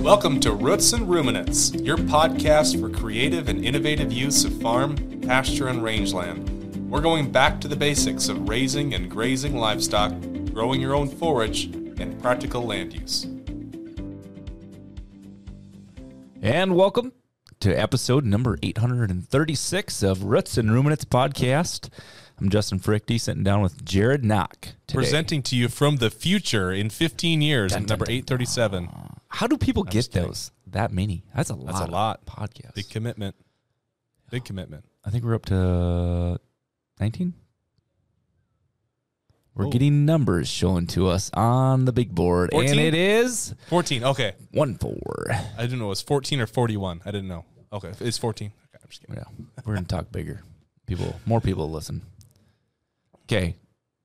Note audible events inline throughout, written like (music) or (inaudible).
Welcome to Roots and Ruminants, your podcast for creative and innovative use of farm, pasture, and rangeland. We're going back to the basics of raising and grazing livestock, growing your own forage, and practical land use. And welcome to episode number 836 of Roots and Ruminants podcast. I'm Justin Frichty, sitting down with Jared Knock. Today. Presenting to you from the future in 15 years, Dun, dun, number dun. 837. How do people get just kidding. those? That many? That's a lot. That's a lot. Podcasts. Big commitment. Big commitment. I think we're up to 19. We're Oh. getting numbers shown to us on the big board, 14? and it is 14. Okay. one four. I didn't know it was 14 or 41. I didn't know. Okay. It's 14. Okay, I'm just kidding. Yeah, we're gonna talk bigger. People, more people listen. Okay,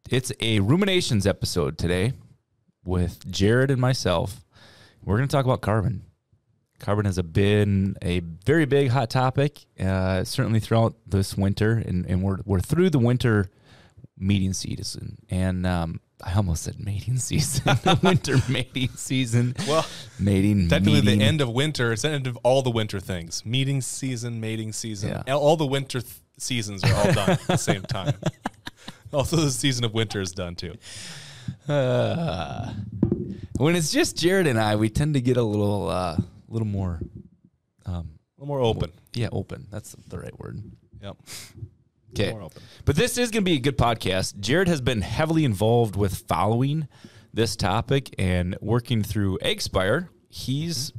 it's a ruminations episode today with Jared and myself. We're gonna talk about carbon. Carbon has a been a very big hot topic, uh, certainly throughout this winter, and, and we're we're through the winter meeting season, and um, I almost said mating (laughs) season, the winter mating season. Well, mating technically meeting. the end of winter. It's the end of all the winter things. Meeting season, mating season. Yeah. All the winter th- seasons are all done at the same time. (laughs) Also, the season of winter is done too. Uh, when it's just Jared and I, we tend to get a little, uh, little more, um, A little more open. yeah, open. That's the right word. Yep. Okay, but this is going to be a good podcast. Jared has been heavily involved with following this topic and working through AgSpire. He's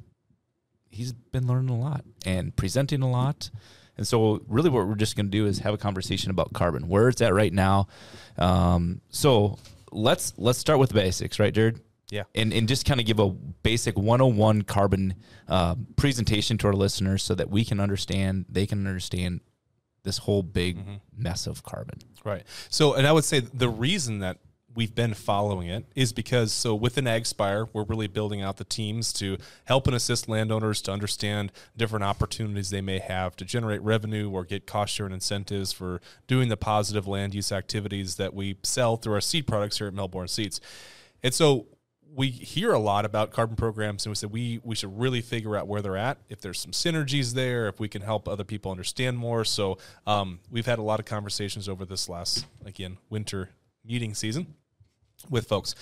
he's been learning a lot and presenting a lot. And so, really, what we're just going to do is have a conversation about carbon, where it's at right now. Um, so let's let's start with the basics, right, Jared? Yeah. and and just kind of give a basic 101 carbon uh, presentation to our listeners so that we can understand, they can understand this whole big mess of carbon. Right. So, and I would say the reason that we've been following it is because so within Agspire, we're really building out the teams to help and assist landowners to understand different opportunities they may have to generate revenue or get cost share and incentives for doing the positive land use activities that we sell through our seed products here at Millborn Seeds. And so we hear a lot about carbon programs and we said we we should really figure out where they're at if there's some synergies there if we can help other people understand more. So um, we've had a lot of conversations over this last again winter meeting season with folks.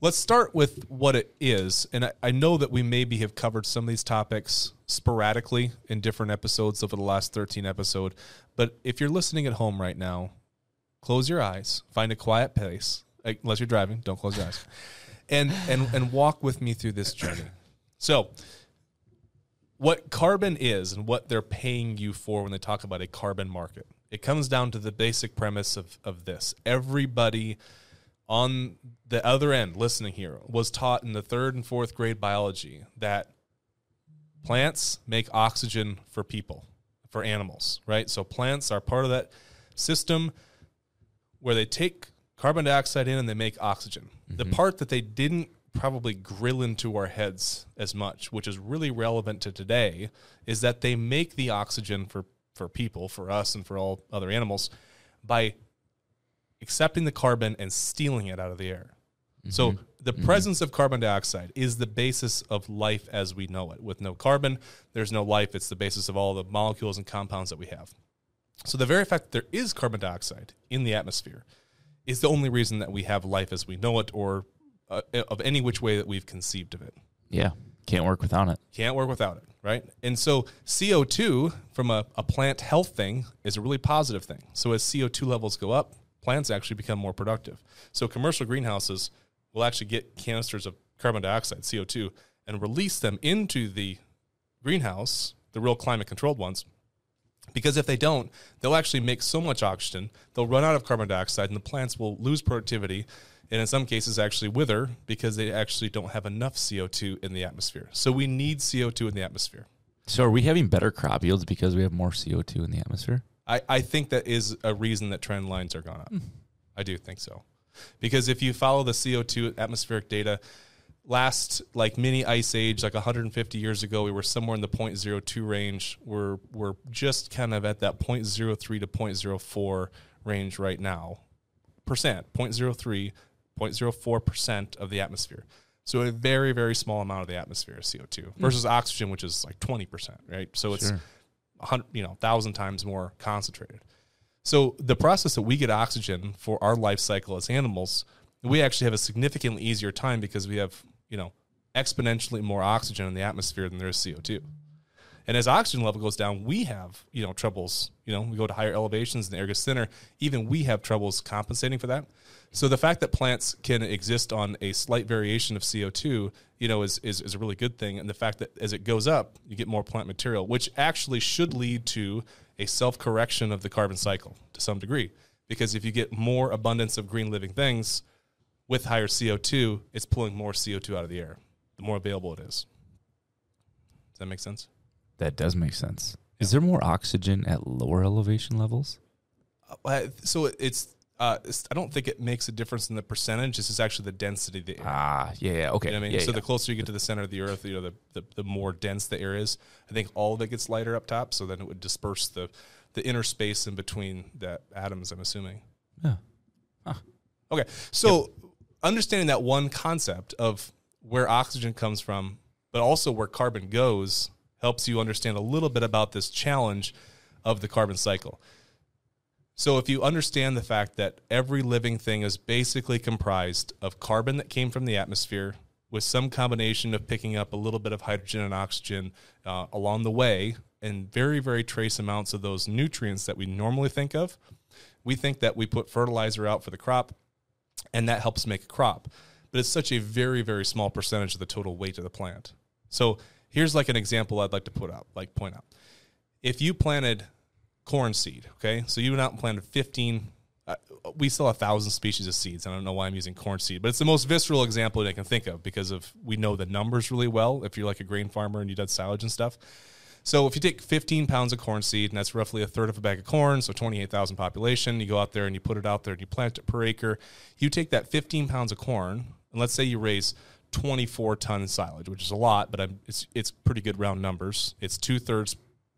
Let's start with what it is and I, I know that we maybe have covered some of these topics sporadically in different episodes over the last 13 episode but if you're listening at home right now close your eyes find a quiet place unless you're driving don't close your eyes (laughs) and and and walk with me through this journey. So, what carbon is and what they're paying you for when they talk about a carbon market. It comes down to the basic premise of of this. Everybody on the other end listening here was taught in the 3rd and 4th grade biology that plants make oxygen for people, for animals, right? So plants are part of that system where they take carbon dioxide in and they make oxygen. The mm-hmm. part that they didn't probably grill into our heads as much, which is really relevant to today, is that they make the oxygen for, for people, for us, and for all other animals by accepting the carbon and stealing it out of the air. So mm-hmm. the mm-hmm. presence of carbon dioxide is the basis of life as we know it. With no carbon, there's no life. It's the basis of all the molecules and compounds that we have. So the very fact that there is carbon dioxide in the atmosphere is the only reason that we have life as we know it, or uh, of any which way that we've conceived of it. Yeah, can't work without it. Can't work without it, right? And so CO2 from a, a plant health thing is a really positive thing. So as CO2 levels go up, plants actually become more productive. So commercial greenhouses will actually get canisters of carbon dioxide, CO2, and release them into the greenhouse, the real climate controlled ones. Because if they don't, they'll actually make so much oxygen, they'll run out of carbon dioxide, and the plants will lose productivity, and in some cases actually wither because they actually don't have enough CO2 in the atmosphere. So we need CO2 in the atmosphere. So, are we having better crop yields because we have more CO2 in the atmosphere? I, I think that is a reason that trend lines are gone up. Hmm. I do think so. Because if you follow the CO2 atmospheric data, last like mini ice age, like 150 years ago, we were somewhere in the 0.02 range. We're we're just kind of at that 0.03 to 0.04 range right now. Percent 0.03, 0.04 percent of the atmosphere. So a very, very small amount of the atmosphere is CO2 mm. versus oxygen, which is like 20%, right? So it's Sure. a hundred, you know, thousand times more concentrated. So the process that we get oxygen for our life cycle as animals, we actually have a significantly easier time because we have, you know, exponentially more oxygen in the atmosphere than there is CO2. And as oxygen level goes down, we have, you know, troubles. You know, we go to higher elevations and the air gets thinner. Even we have troubles compensating for that. So the fact that plants can exist on a slight variation of CO2, you know, is, is, is a really good thing. And the fact that as it goes up, you get more plant material, which actually should lead to a self correction of the carbon cycle to some degree. Because if you get more abundance of green living things with higher CO2, it's pulling more CO2 out of the air, the more available it is. Does that make sense? That does make sense. Is there more oxygen at lower elevation levels? Uh, so it's, uh, it's, I don't think it makes a difference in the percentage. This is actually the density of the air. Ah, yeah, yeah. Okay. You know I mean? Yeah, so yeah. the closer you get to the center of the earth, you know, the, the, the more dense the air is. I think all of it gets lighter up top. So then it would disperse the, the inner space in between the atoms, I'm assuming. Yeah. Okay. So understanding that one concept of where oxygen comes from, but also where carbon goes, helps you understand a little bit about this challenge of the carbon cycle. So if you understand the fact that every living thing is basically comprised of carbon that came from the atmosphere with some combination of picking up a little bit of hydrogen and oxygen uh, along the way and very very trace amounts of those nutrients that we normally think of we think that we put fertilizer out for the crop and that helps make a crop. But it's such a very, very small percentage of the total weight of the plant. So here's like an example I'd like to put out, like point out. If you planted corn seed, okay, so you went out and planted 15, uh, we sell a thousand species of seeds. I don't know why I'm using corn seed, but it's the most visceral example that I can think of because of we know the numbers really well. If you're like a grain farmer and you did silage and stuff, so if you take 15 pounds of corn seed, and that's roughly a third of a bag of corn, so 28,000 population, you go out there and you put it out there and you plant it per acre. You take that 15 pounds of corn, and let's say you raise 24 ton silage, which is a lot, but I'm, it's it's pretty good round numbers. It's two thirds,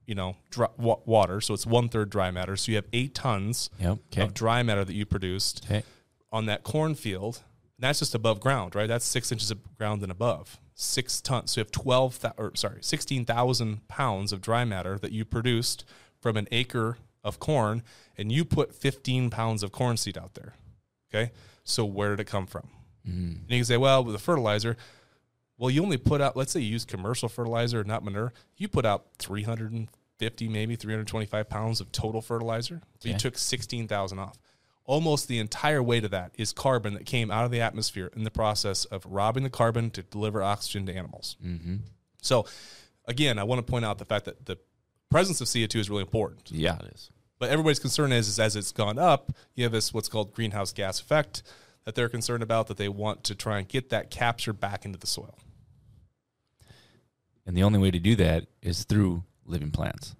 you know, dry, wa- water, so it's one third dry matter. So you have eight tons Yep. Okay. of dry matter that you produced Okay. on that cornfield. And that's just above ground, right? That's six inches of ground and above. Six tons. So you have twelve, thou- or sorry, sixteen thousand pounds of dry matter that you produced from an acre of corn, and you put fifteen pounds of corn seed out there. Okay, so where did it come from? Mm. And you can say, well, with the fertilizer, well, you only put out. Let's say you use commercial fertilizer, not manure. You put out three hundred and fifty, maybe three hundred twenty-five pounds of total fertilizer. So you Okay. took sixteen thousand off almost the entire weight of that is carbon that came out of the atmosphere in the process of robbing the carbon to deliver oxygen to animals. Mm-hmm. So, again, I want to point out the fact that the presence of CO2 is really important. Yeah, it is. But everybody's concern is, is as it's gone up, you have this what's called greenhouse gas effect that they're concerned about that they want to try and get that captured back into the soil. And the only way to do that is through living plants.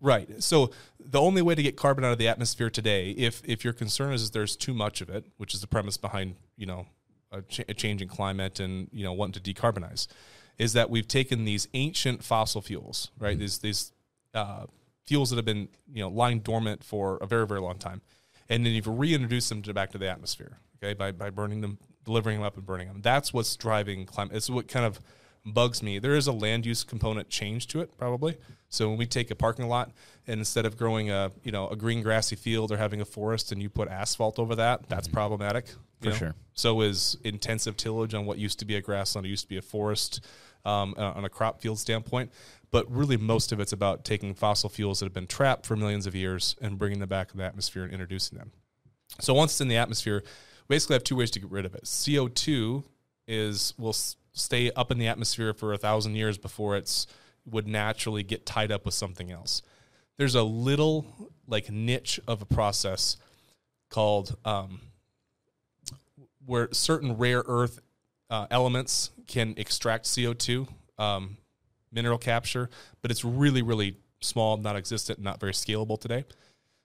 Right. So the only way to get carbon out of the atmosphere today, if if your concern is, there's too much of it, which is the premise behind you know a, ch- a changing climate and you know wanting to decarbonize, is that we've taken these ancient fossil fuels, right? These these uh, fuels that have been you know lying dormant for a very very long time, and then you've reintroduced them to back to the atmosphere, okay, by by burning them, delivering them up and burning them. That's what's driving climate. It's what kind of bugs me. There is a land use component change to it, probably. So when we take a parking lot and instead of growing a you know a green grassy field or having a forest, and you put asphalt over that, that's problematic. you For sure. So is intensive tillage on what used to be a grassland, or used to be a forest, um, uh, on a crop field standpoint. But really, most of it's about taking fossil fuels that have been trapped for millions of years and bringing them back in the atmosphere and introducing them. So once it's in the atmosphere, we basically have two ways to get rid of it. CO two is will stay up in the atmosphere for a thousand years before it's would naturally get tied up with something else. There's a little like niche of a process called um, where certain rare earth uh, elements can extract CO2, um, mineral capture, but it's really, really small, not existent, not very scalable today.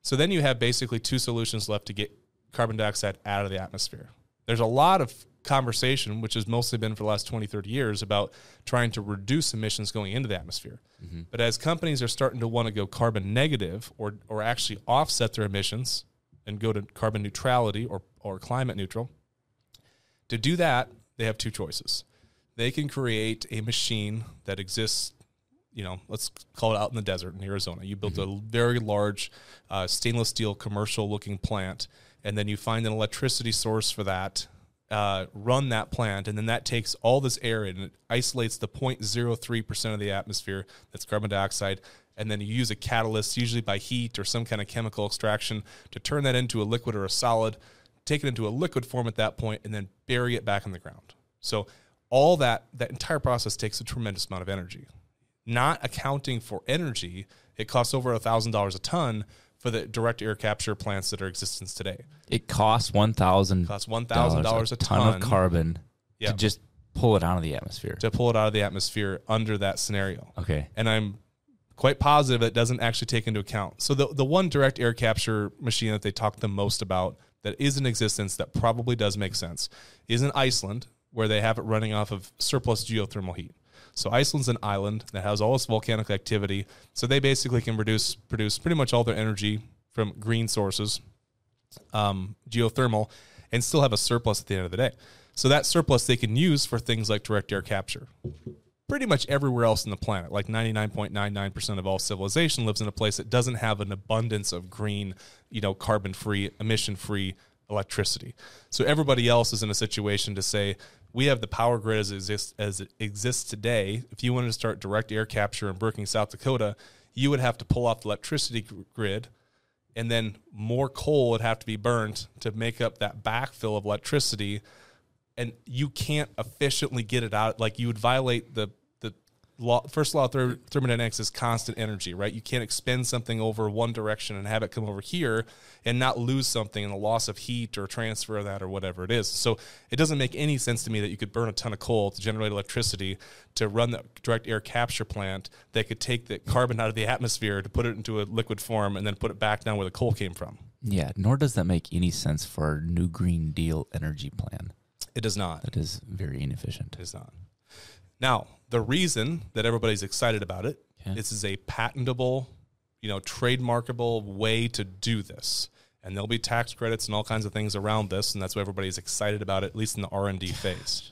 So then you have basically two solutions left to get carbon dioxide out of the atmosphere. There's a lot of conversation, which has mostly been for the last 20, 30 years, about trying to reduce emissions going into the atmosphere. But as companies are starting to want to go carbon negative or, or actually offset their emissions and go to carbon neutrality or, or climate neutral, to do that, they have two choices. they can create a machine that exists you know, let's call it out in the desert in Arizona. You built a very large uh, stainless steel commercial looking plant, and then you find an electricity source for that, uh, run that plant, and then that takes all this air and it isolates the 0.03% of the atmosphere that's carbon dioxide. And then you use a catalyst, usually by heat or some kind of chemical extraction, to turn that into a liquid or a solid, take it into a liquid form at that point, and then bury it back in the ground. So all that that entire process takes a tremendous amount of energy not accounting for energy, it costs over a thousand dollars a ton for the direct air capture plants that are in existence today. It costs one thousand costs one thousand dollars a ton, ton of carbon Yep. to just pull it out of the atmosphere. to pull it out of the atmosphere under that scenario. Okay. And I'm quite positive it doesn't actually take into account. So the the one direct air capture machine that they talk the most about that is in existence that probably does make sense is in Iceland where they have it running off of surplus geothermal heat. So Iceland's an island that has all this volcanic activity. So they basically can produce produce pretty much all their energy from green sources, um, geothermal, and still have a surplus at the end of the day. So that surplus they can use for things like direct air capture. Pretty much everywhere else on the planet, like 99.99% of all civilization lives in a place that doesn't have an abundance of green, you know, carbon-free, emission-free electricity. So everybody else is in a situation to say, we have the power grid as it exists as it exists today. If you wanted to start direct air capture in Brookings, South Dakota, you would have to pull off the electricity grid, and then more coal would have to be burned to make up that backfill of electricity. And you can't efficiently get it out. Like you would violate the the law. First law of ther- thermodynamics is constant energy, right? You can't expend something over one direction and have it come over here and not lose something in the loss of heat or transfer of that or whatever it is. So it doesn't make any sense to me that you could burn a ton of coal to generate electricity to run the direct air capture plant that could take the carbon out of the atmosphere to put it into a liquid form and then put it back down where the coal came from. Yeah, nor does that make any sense for our new Green Deal energy plan. It does not. That is very inefficient. It is not. Now, the reason that everybody's excited about it, this is a patentable, you know, trademarkable way to do this. And there'll be tax credits and all kinds of things around this, and that's why everybody's excited about it, at least in the R and D (laughs) phase.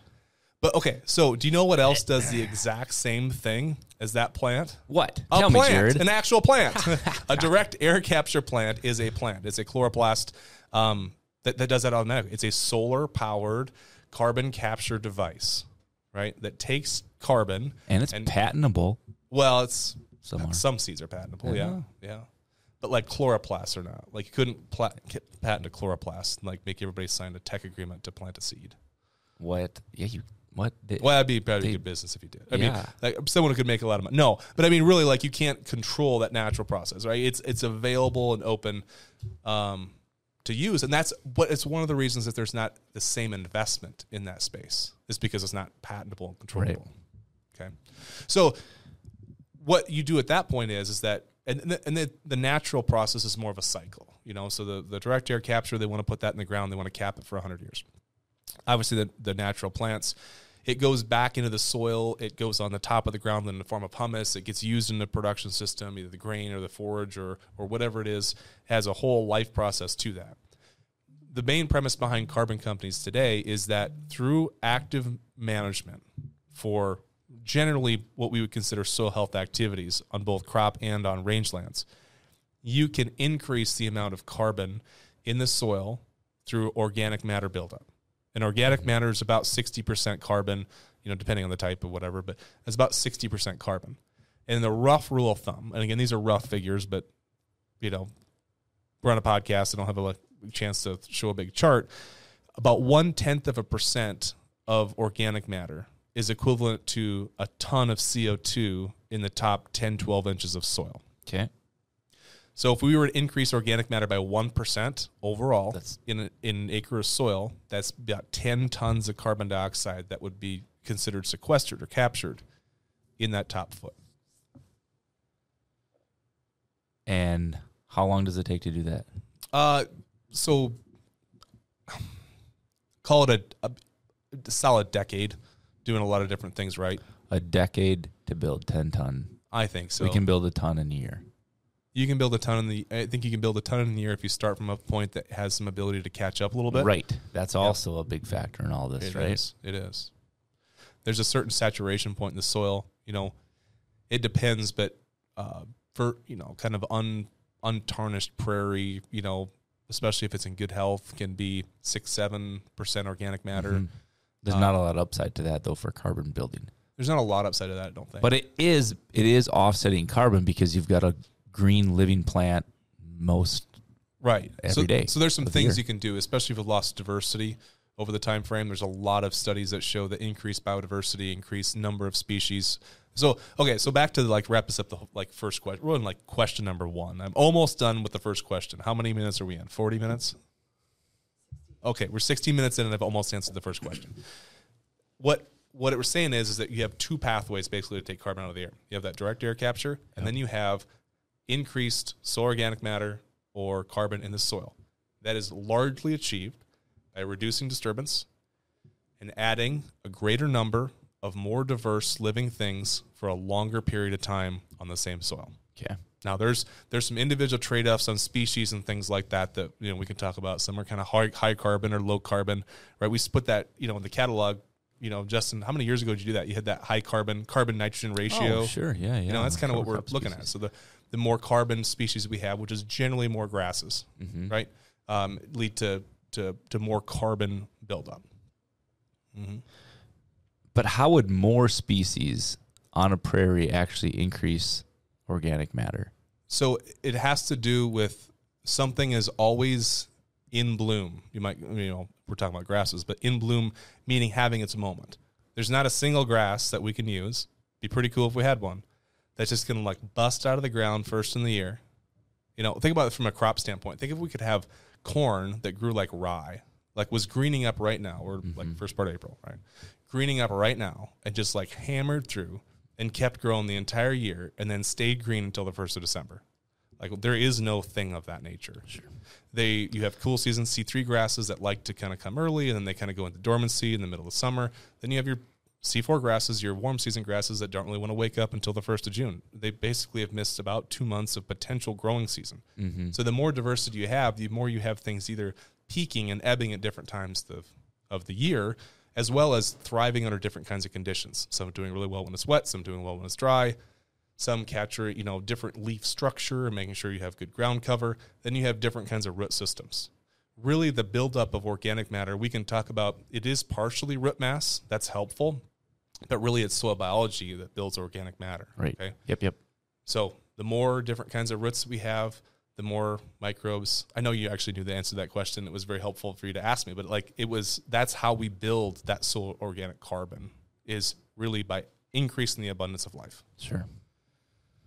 But okay, so do you know what else does the exact same thing as that plant? What? A Tell plant, me, Jared. an actual plant. (laughs) a direct air capture plant is a plant. It's a chloroplast um, that, that does that automatically. It's a solar powered carbon capture device, right? That takes carbon. and it's and, patentable Well, it's somewhere. some seeds are patentable. Yeah, Yeah. yeah. But like chloroplasts are not. Like you couldn't pla- patent a chloroplast and like make everybody sign a tech agreement to plant a seed. What? Yeah, you. What? They- Well, that'd be probably They- good business if you did. I mean, like someone could make a lot of money. No, but I mean, really, like you can't control that natural process, right? It's it's available and open um, to use, and that's what it's one of the reasons that there's not the same investment in that space is because it's not patentable and controllable. Okay, so what you do at that point is is that and the, and the, the natural process is more of a cycle, you know. So the the direct air capture, they want to put that in the ground, they want to cap it for hundred years obviously the, the natural plants it goes back into the soil. It goes on the top of the ground in the form of humus it gets used in the production system either the grain or the forage or or whatever it is has a whole life process to that. The main premise behind carbon companies today is that through active management for generally what we would consider soil health activities on both crop and on rangelands you can increase the amount of carbon in the soil through organic matter buildup. And organic matter is about 60% carbon, you know, depending on the type of whatever, but it's about 60% carbon. And the rough rule of thumb, and again, these are rough figures, but, you know, we're on a podcast. I don't have a chance to show a big chart. About one tenth of a percent of organic matter is equivalent to a ton of CO2 in the top 10, 12 inches of soil. okay. So if we were to increase organic matter by one percent overall That's- in a, in an acre of soil, that's about ten tons of carbon dioxide that would be considered sequestered or captured in that top foot. And how long does it take to do that? Uh, so call it a, a solid decade, doing a lot of different things right. A decade to build ten ton. I think so. we can build a ton in a year. You can build a ton in the. I think you can build a ton in the year if you start from a point that has some ability to catch up a little bit. Right. That's also a big factor in all this, It right? is. It is. there's a certain saturation point in the soil. You know, it depends, but uh, for you know, kind of un untarnished prairie, you know, especially if it's in good health, can be six seven percent organic matter. Mhm. There's not a lot of upside to that though for carbon building. There's not a lot upside to that, I don't think. But it is it is offsetting carbon because you've got a green living plant most right every so, day So there's some of the things you can do, especially with lost diversity over the time frame. There's a lot of studies that show that increased biodiversity, increased number of species. So okay, so back to like wrap this up the like first question. We're on like question number one. I'm almost done with the first question. How many minutes are we in? Forty minutes. Okay, we're 16 minutes in, and I've almost answered the first question. What what it was saying is is that you have two pathways basically to take carbon out of the air. You have that direct air capture, and then you have increased soil organic matter or carbon in the soil. That is largely achieved by reducing disturbance and adding a greater number of more diverse living things for a longer period of time on the same soil. Okay. Now there's there's some individual trade-offs on species and things like that that you know we can talk about. Some are kind of high, high carbon or low carbon, right? We put that you know in the catalog. You know, Justin, how many years ago did you do that? You had that high carbon carbon nitrogen ratio. Oh, sure. Yeah, yeah. You know, that's kind of what we're looking at. So the the more carbon species we have, which is generally more grasses, Mm-hmm. right, um, lead to to to more carbon buildup. Mm-hmm. But how would more species on a prairie actually increase organic matter? So it has to do with something is always in bloom. You might, you know, we're talking about grasses, but in bloom meaning having its moment. There's not a single grass that we can use. Be pretty cool if we had one that's just going to like bust out of the ground first in the year. You know, think about it from a crop standpoint. Think if we could have corn that grew like rye, like was greening up right now, or like mm-hmm. first part of April, right? Greening up right now and just like hammered through and kept growing the entire year and then stayed green until the first of December. Like there is no thing of that nature. Sure. They you have cool season C three grasses that like to kind of come early and then they kind of go into dormancy in the middle of summer. Then you have your C four grasses, your warm season grasses that don't really want to wake up until the first of June. They basically have missed about two months of potential growing season. Mm-hmm. So the more diversity you have, the more you have things either peaking and ebbing at different times of, of the year, as well as thriving under different kinds of conditions. Some doing really well when it's wet, some doing well when it's dry, some capture you know different leaf structure and making sure you have good ground cover then you have different kinds of root systems really the buildup of organic matter we can talk about it is partially root mass that's helpful but really it's soil biology that builds organic matter Right. okay Yep. Yep. so the more different kinds of roots we have the more microbes i know you actually knew the answer to that question it was very helpful for you to ask me but like it was that's how we build that soil organic carbon is really by increasing the abundance of life Sure.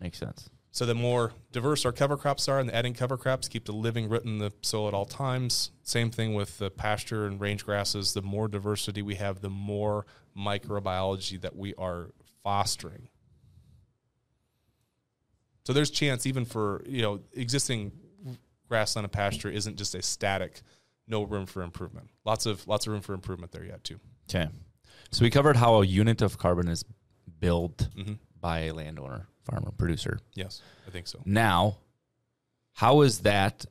Makes sense. so the more diverse our cover crops are, and adding cover crops keep the living root in the soil at all times. Same thing with the pasture and range grasses. The more diversity we have, the more microbiology that we are fostering. So there's chance even for you know existing grassland and pasture isn't just a static, no room for improvement. Lots of lots of room for improvement there yet too. Okay. So we covered how a unit of carbon is built Mhm. by a landowner, farmer, producer. Yes, I think so. Now, how is that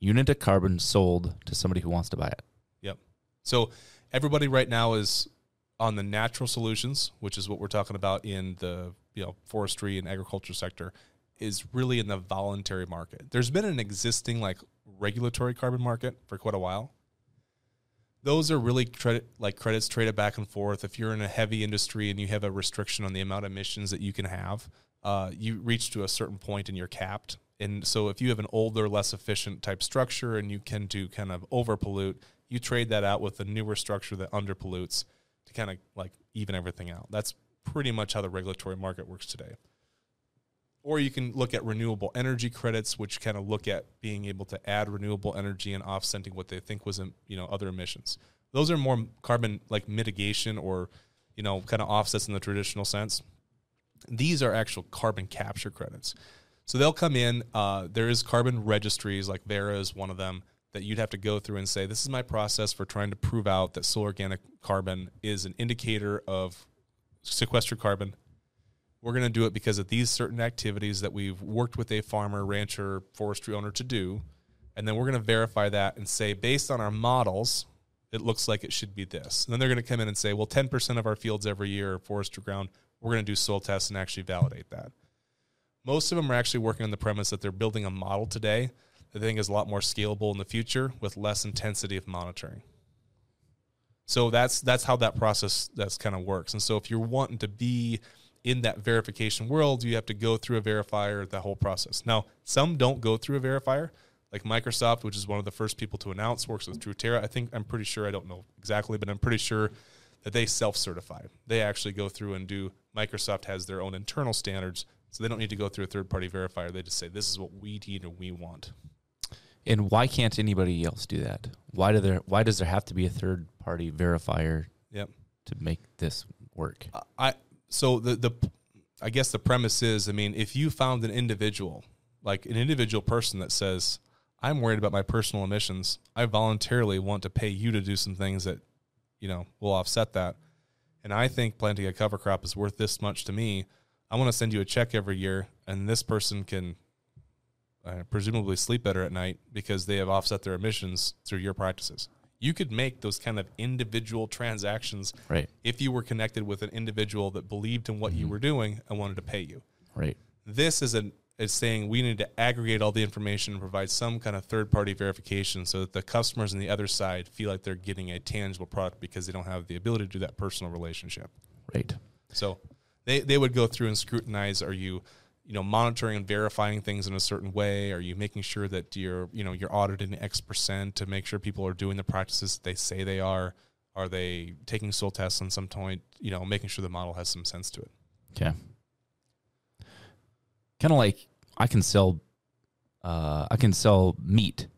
unit of carbon sold to somebody who wants to buy it? Yep. So everybody right now is on the natural solutions, which is what we're talking about in the you know forestry and agriculture sector, is really in the voluntary market. There's been an existing like regulatory carbon market for quite a while. Those are really credit like credits traded back and forth. If you're in a heavy industry and you have a restriction on the amount of emissions that you can have, uh, you reach to a certain point and you're capped. And so if you have an older, less efficient type structure and you can do kind of over pollute, you trade that out with a newer structure that under pollutes to kind of like even everything out. That's pretty much how the regulatory market works today. Or you can look at renewable energy credits, which kind of look at being able to add renewable energy and offsetting what they think was, you know, other emissions. Those are more carbon like mitigation or, you know, kind of offsets in the traditional sense. These are actual carbon capture credits. So they'll come in. Uh, there is carbon registries, like Verra is one of them, that you'd have to go through and say, this is my process for trying to prove out that soil organic carbon is an indicator of sequestered carbon. We're going to do it because of these certain activities that we've worked with a farmer, rancher, forestry owner to do. And then we're going to verify that and say, based on our models, it looks like it should be this. And then they're going to come in and say, well, 10% of our fields every year are forestry ground. We're going to do soil tests and actually validate that. Most of them are actually working on the premise that they're building a model today they think is a lot more scalable in the future with less intensity of monitoring. So that's that's how that process that's kind of works. And so if you're wanting to be in that verification world, you have to go through a verifier, the whole process. Now, some don't go through a verifier, like Microsoft, which is one of the first people to announce, works with Truterra. I think I'm pretty sure I don't know exactly, but I'm pretty sure that they self-certify. They actually go through and do. Microsoft has their own internal standards, so they don't need to go through a third-party verifier. They just say this is what we need and we want. And why can't anybody else do that? Why do there? Why does there have to be a third party verifier Yep. to make this work? Uh, I so the the I guess the premise is, I mean, if you found an individual, like an individual person that says, "I'm worried about my personal emissions. I voluntarily want to pay you to do some things that, you know, will offset that." And I think planting a cover crop is worth this much to me. I want to send you a check every year, and this person can uh, presumably sleep better at night because they have offset their emissions through your practices. You could make those kind of individual transactions Right. if you were connected with an individual that believed in what you were doing and wanted to pay you. Right. This is an is saying we need to aggregate all the information and provide some kind of third party verification so that the customers on the other side feel like they're getting a tangible product because they don't have the ability to do that personal relationship. Right. So they, they would go through and scrutinize are you you know monitoring and verifying things in a certain way? Are you making sure that you're you know you're auditing x percent to make sure people are doing the practices they say they are? Are they taking soil tests on some point? You know making sure the model has some sense to it. Okay. Kind of like I can sell, uh, I can sell meat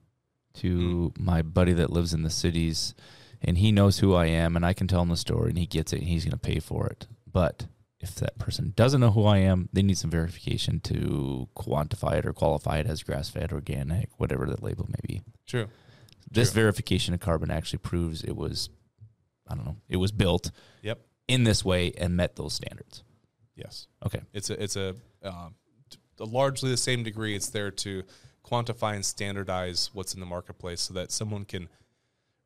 to my buddy that lives in the cities, and he knows who I am, and I can tell him the story, and he gets it, and he's going to pay for it. But if that person doesn't know who I am, they need some verification to quantify it or qualify it as grass fed, organic, whatever the label may be. true This True. verification of carbon actually proves it was, I don't know, it was built yep in this way and met those standards. yes Okay. it's a it's a um, t- largely the same degree it's there to quantify and standardize what's in the marketplace so that someone can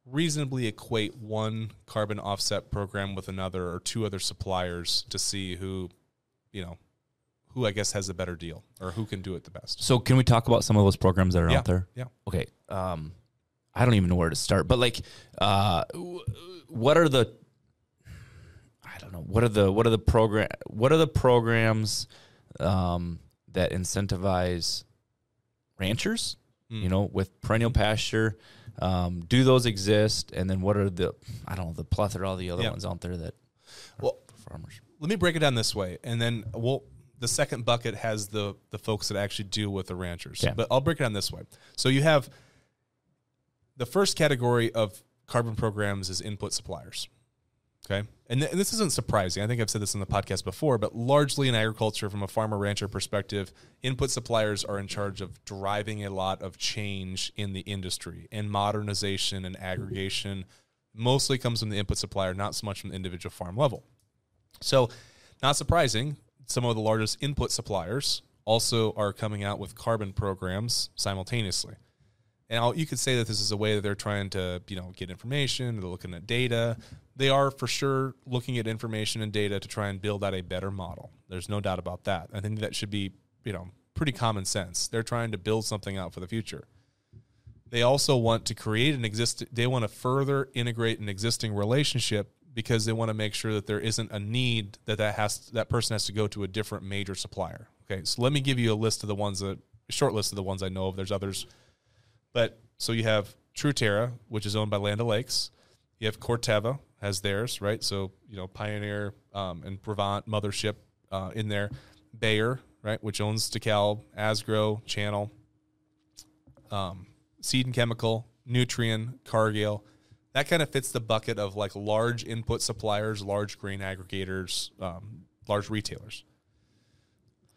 reasonably equate one carbon offset program with another or two other suppliers to see who you know who i guess has a better deal or who can do it the best So can we talk about some of those programs that are Yeah. out there? yeah Okay. Um, I don't even know where to start, but like, uh, what are the, I don't know, what are the, what are the program, what are the programs, um, that incentivize ranchers, Hmm. you know, with perennial pasture, um, do those exist? And then what are the, I don't know, the plethora of the other Yeah. ones out there that, Well, farmers. let me break it down this way and then we'll the second bucket has the the folks that actually deal with the ranchers Okay. but i'll break it down this way so you have the first category of carbon programs is input suppliers okay. And, th- and this isn't surprising. I think i've said this in the podcast before but largely in agriculture from a farmer rancher perspective input suppliers are in charge of driving a lot of change in the industry and modernization and aggregation mostly comes from the input supplier not so much from the individual farm level. So, not surprising, some of the largest input suppliers also are coming out with carbon programs simultaneously. And I'll, you could say that this is a way that they're trying to, you know, get information. They're looking at data. They are for sure looking at information and data to try and build out a better model. There's no doubt about that. I think that should be, you know, pretty common sense. They're trying to build something out for the future. They also want to create an exist. They want to further integrate an existing relationship because they want to make sure that there isn't a need that that has that person has to go to a different major supplier. Okay, so let me give you a list of the ones that short list of the ones I know of. There's others, but so you have Truterra, which is owned by Land O'Lakes. You have Corteva has theirs, right? So you know Pioneer um, and Brevant Mothership uh, in there. Bayer, right, which owns DeKalb, Asgrow, Channel, um, Seed and Chemical, Nutrien, Cargill. That kind of fits the bucket of like large input suppliers, large grain aggregators, um, large retailers.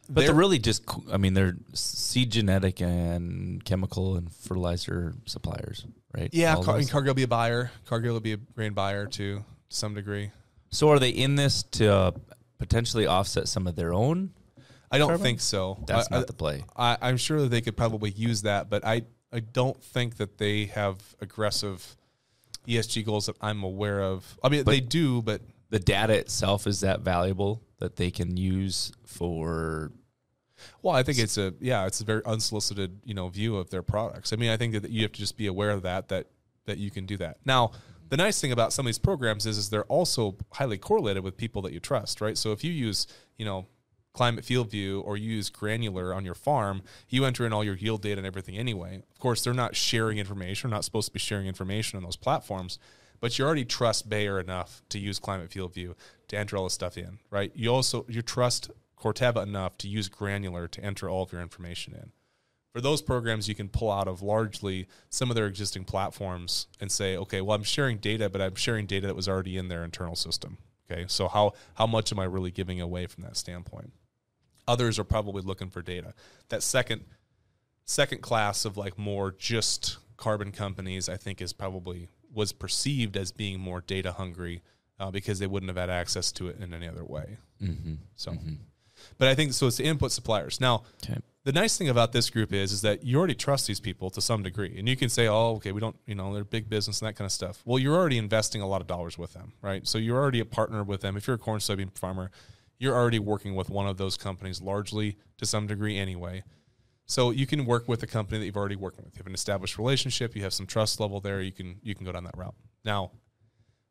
But they're, really just, I mean, they're seed genetic and chemical and fertilizer suppliers, right? Yeah, All Car- Cargill will be a buyer. Cargill will be a grain buyer too, to some degree. so are they in this to uh, potentially offset some of their own? I don't Carbon? think so. That's I, not the play. I, I'm sure that they could probably use that, but I I don't think that they have aggressive ESG goals that I'm aware of. I mean, But- they do, but The data itself is that valuable that they can use for well, I think it's a yeah, it's a very unsolicited you know view of their products. I mean, I think that you have to just be aware of that that that you can do that. Now, the nice thing about some of these programs is is they're also highly correlated with people that you trust, right? So if you use you know climate field view or you use granular on your farm you enter in all your yield data and everything anyway of course they're not sharing information not supposed to be sharing information on those platforms but you already trust bayer enough to use climate field view to enter all this stuff in right you also you trust corteva enough to use granular to enter all of your information in. For those programs you can pull out of largely some of their existing platforms and say okay well i'm sharing data but i'm sharing data that was already in their internal system okay? So how how much am i really giving away from that standpoint? Others are probably looking for data. That second second class of like more just carbon companies i think is probably was perceived as being more data hungry uh, because they wouldn't have had access to it in any other way. Mm-hmm. so but i think so it's the input suppliers. Now Okay. the nice thing about this group is is that you already trust these people to some degree. And you can say oh okay we don't you know they're big business and that kind of stuff. Well you're already investing a lot of dollars with them right? So you're already a partner with them. If you're a corn soybean farmer you're already working with one of those companies largely to some degree anyway. So you can work with a company that you've already worked with. You have an established relationship. You have some trust level there. You can you can go down that route. Now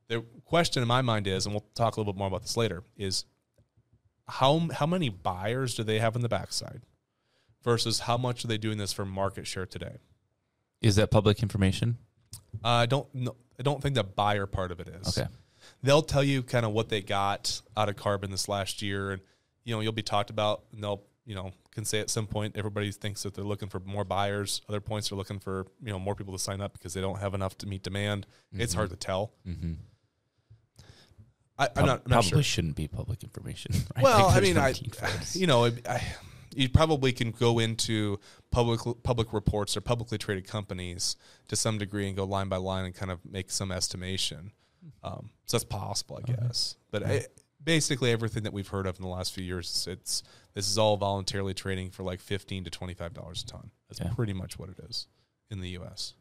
the question in my mind is and we'll talk a little bit more about this later is how how many buyers do they have in the backside versus how much are they doing this for market share today? Is that public information? Uh, I don't know. I don't think the buyer part of it is. Okay. They'll tell you kind of what they got out of carbon this last year, and you know you'll be talked about, and they'll you know can say at some point everybody thinks that they're looking for more buyers. Other points they're looking for you know more people to sign up because they don't have enough to meet demand. It's hard to tell. Mm-hmm. I, I'm not, I'm not probably sure. shouldn't be public information. (laughs) I Well, think I mean, I, you know, I, you probably can go into public public reports or publicly traded companies to some degree and go line by line and kind of make some estimation. Um, so that's possible, I guess. But I, basically, everything that we've heard of in the last few years, it's this is all voluntarily trading for like fifteen to twenty five dollars a ton. That's Yeah. pretty much what it is in the U.S.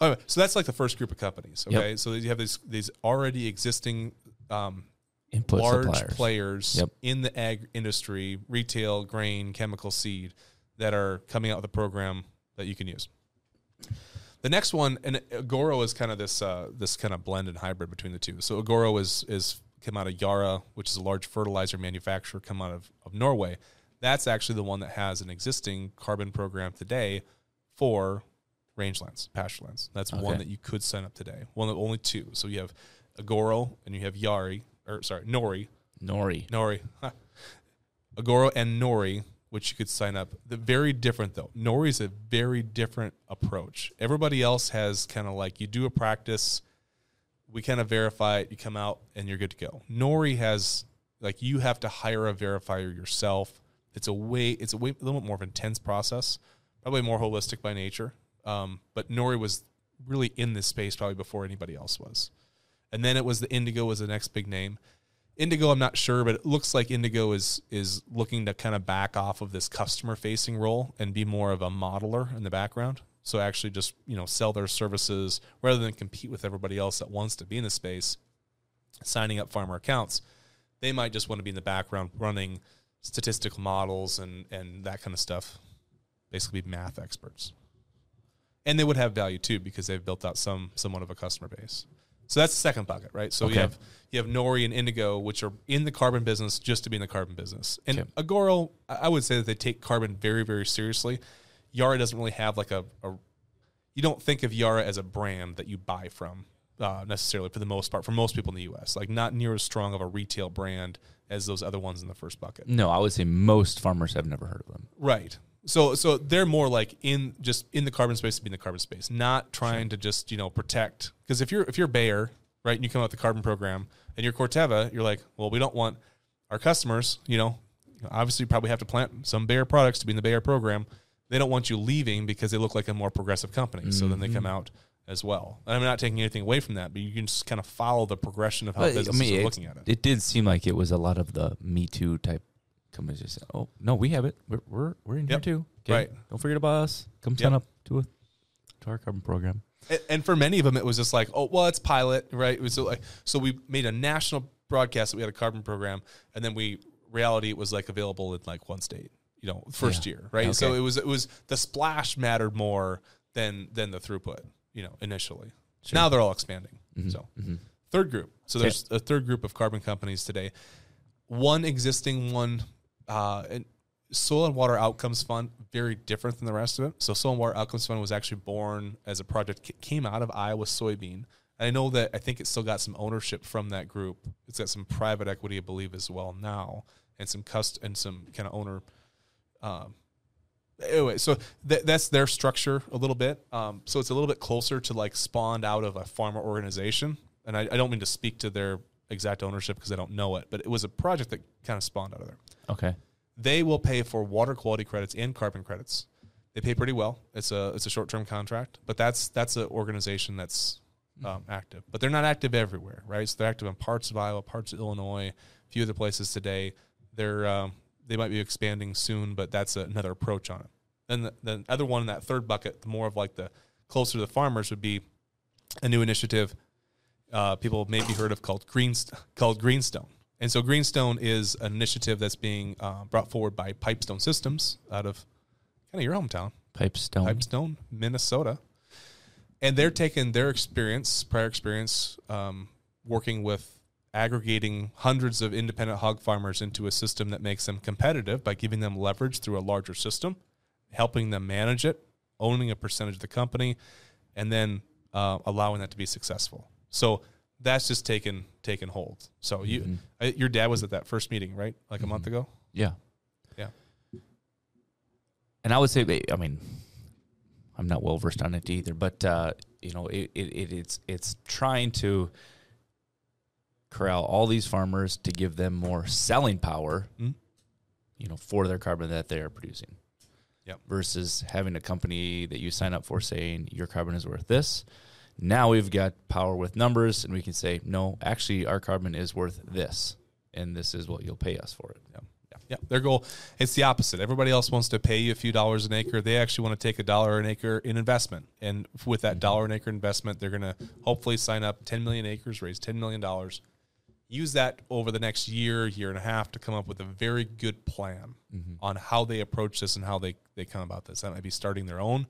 So that's like the first group of companies. Yep. Okay, so you have these these already existing um, Input large suppliers. players Yep. in the ag industry, retail, grain, chemical, seed, that are coming out with a program that you can use. The next one, and Agoro is kind of this uh, this kind of blend and hybrid between the two. So Agoro is is come out of Yara, which is a large fertilizer manufacturer, come out of, of Norway. That's actually the one that has an existing carbon program today for rangelands, pasturelands. That's one that you could sign up today. One of only two. So you have Agoro and you have Yari, or sorry, Nori, Nori. Nori, Huh. (laughs) Agoro and Nori, which you could sign up. The very different though. Nori is a very different approach. Everybody else has kind of like you do a practice, we kind of verify it, you come out and you're good to go. Nori has like you have to hire a verifier yourself. It's a way it's a way a little bit more of an intense process, probably more holistic by nature. Um, but Nori was really in this space probably before anybody else was. And then it was the Indigo was the next big name. Indigo, I'm not sure, but it looks like Indigo is is looking to kind of back off of this customer facing role and be more of a modeler in the background. So actually just, you know, sell their services rather than compete with everybody else that wants to be in the space, signing up farmer accounts. They might just want to be in the background running statistical models and and that kind of stuff. Basically be math experts. And they would have value too because they've built out some somewhat of a customer base. So that's the second bucket, right? So Okay. you have you have Nori and Indigo, which are in the carbon business just to be in the carbon business. And Okay. Agoro, I would say that they take carbon very, very seriously. Yara doesn't really have like a, a you don't think of Yara as a brand that you buy from uh, necessarily for the most part for most people in the U.S. Like not near as strong of a retail brand as those other ones in the first bucket. No, I would say most farmers have never heard of them. Right. So so they're more like in just in the carbon space to be in the carbon space, not trying to just, you know, protect because if you're if you're Bayer, right, and you come out with the carbon program and you're Corteva, you're like, well, we don't want our customers, you know, obviously you probably have to plant some Bayer products to be in the Bayer program. They don't want you leaving because they look like a more progressive company. So then they come mm-hmm. out as well. And I'm not taking anything away from that, but you can just kind of follow the progression of how But, businesses are it- looking at it. It did seem like it was a lot of the Me Too type companies. Just say, "Oh no, we have it. We're we're, we're in Yep. here too. Right. Don't forget about us. Come sign Yep. up to a to our carbon program." And, and for many of them, it was just like, oh, well, it's pilot, right? It was so like, so we made a national broadcast that we had a carbon program, and then we reality it was like available in like one state, you know, first Yeah. year, right? So it was it was the splash mattered more than than the throughput, you know, initially. Now they're all expanding. Mm-hmm. So mm-hmm. third group. So there's a third group of carbon companies today. One existing one, uh, and Soil and Water Outcomes Fund, very different than the rest of it. So Soil and Water Outcomes Fund was actually born as a project ca- came out of Iowa soybean. And I know that I think it's still got some ownership from that group. It's got some private equity, I believe, as well now, and some cust and some kind of owner. Um, anyway, so th- that's their structure a little bit. Um, so it's a little bit closer to like spawned out of a farmer organization. And I, I don't mean to speak to their exact ownership because I don't know it, but it was a project that kind of spawned out of there Okay. they will pay for water quality credits and carbon credits. They pay pretty well. It's a it's a short term contract, but that's that's an organization that's um, active. But they're not active everywhere, right? So they're active in parts of Iowa, parts of Illinois, a few other places today. They're um, they might be expanding soon, but that's another approach on it. And the, the other one in that third bucket, the more of like the closer to the farmers, would be a new initiative uh, people may be heard of called Green called Greenstone. And so Greenstone is an initiative that's being uh, brought forward by Pipestone Systems out of kind of your hometown, Pipestone. Pipestone, Minnesota. And they're taking their experience, prior experience, um, working with aggregating hundreds of independent hog farmers into a system that makes them competitive by giving them leverage through a larger system, helping them manage it, owning a percentage of the company, and then uh, allowing that to be successful. So that's just taken taken hold. So you, uh, your dad was at that first meeting, right? Like a month ago. Yeah. Yeah. And I would say, I mean, I'm not well versed on it either, but uh, you know, it, it, it it's it's trying to corral all these farmers to give them more selling power, Mhm. you know, for their carbon that they are producing. Yep. Versus having a company that you sign up for saying your carbon is worth this. Now we've got power with numbers, and we can say, no, actually, our carbon is worth this, and this is what you'll pay us for it. Yeah. Yeah. Their goal, it's the opposite. Everybody else wants to pay you a few dollars an acre. They actually want to take a dollar an acre in investment. And with that mm-hmm. dollar an acre investment, they're going to hopefully sign up 10 million acres, raise $10 million, use that over the next year, year and a half to come up with a very good plan mm-hmm. on how they approach this and how they, they come about this. That might be starting their own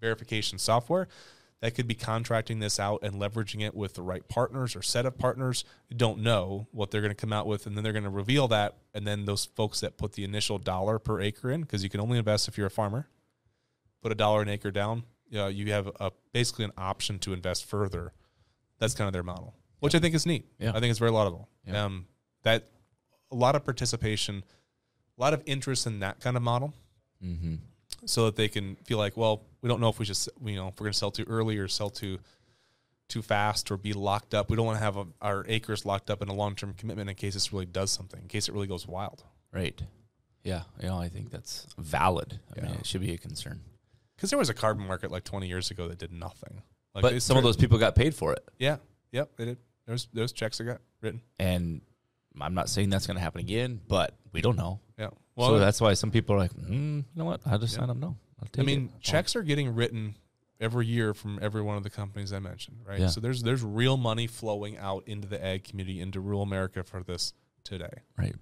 verification software. That could be contracting this out and leveraging it with the right partners or set of partners don't know what they're going to come out with. And then they're going to reveal that. And then those folks that put the initial dollar per acre in, because you can only invest if you're a farmer, put a dollar an acre down. You, know, you have a, basically an option to invest further. That's kind of their model, which I think is neat. Yeah. I think it's very laudable. Yeah. Um, that a lot of participation, a lot of interest in that kind of model Mm-hmm. So that they can feel like, well, we don't know if we just, you know, if we're going to sell too early or sell too too fast or be locked up. We don't want to have a, our acres locked up in a long term commitment in case this really does something, in case it really goes wild. Right. Yeah. You know, I think that's valid. I mean, it should be a concern. Because there was a carbon market like 20 years ago that did nothing. Like but some of those people got paid for it. yeah, yep, they did. There's those checks that got written. And I'm not saying that's going to happen again, but we don't know. Yeah. Well, so that's why some people are like, mm, you know what? I'll just Yeah. sign up. No. I'll I mean, it. checks are getting written every year from every one of the companies I mentioned, right? Yeah. So there's there's real money flowing out into the ag community, into rural America for this today. Right.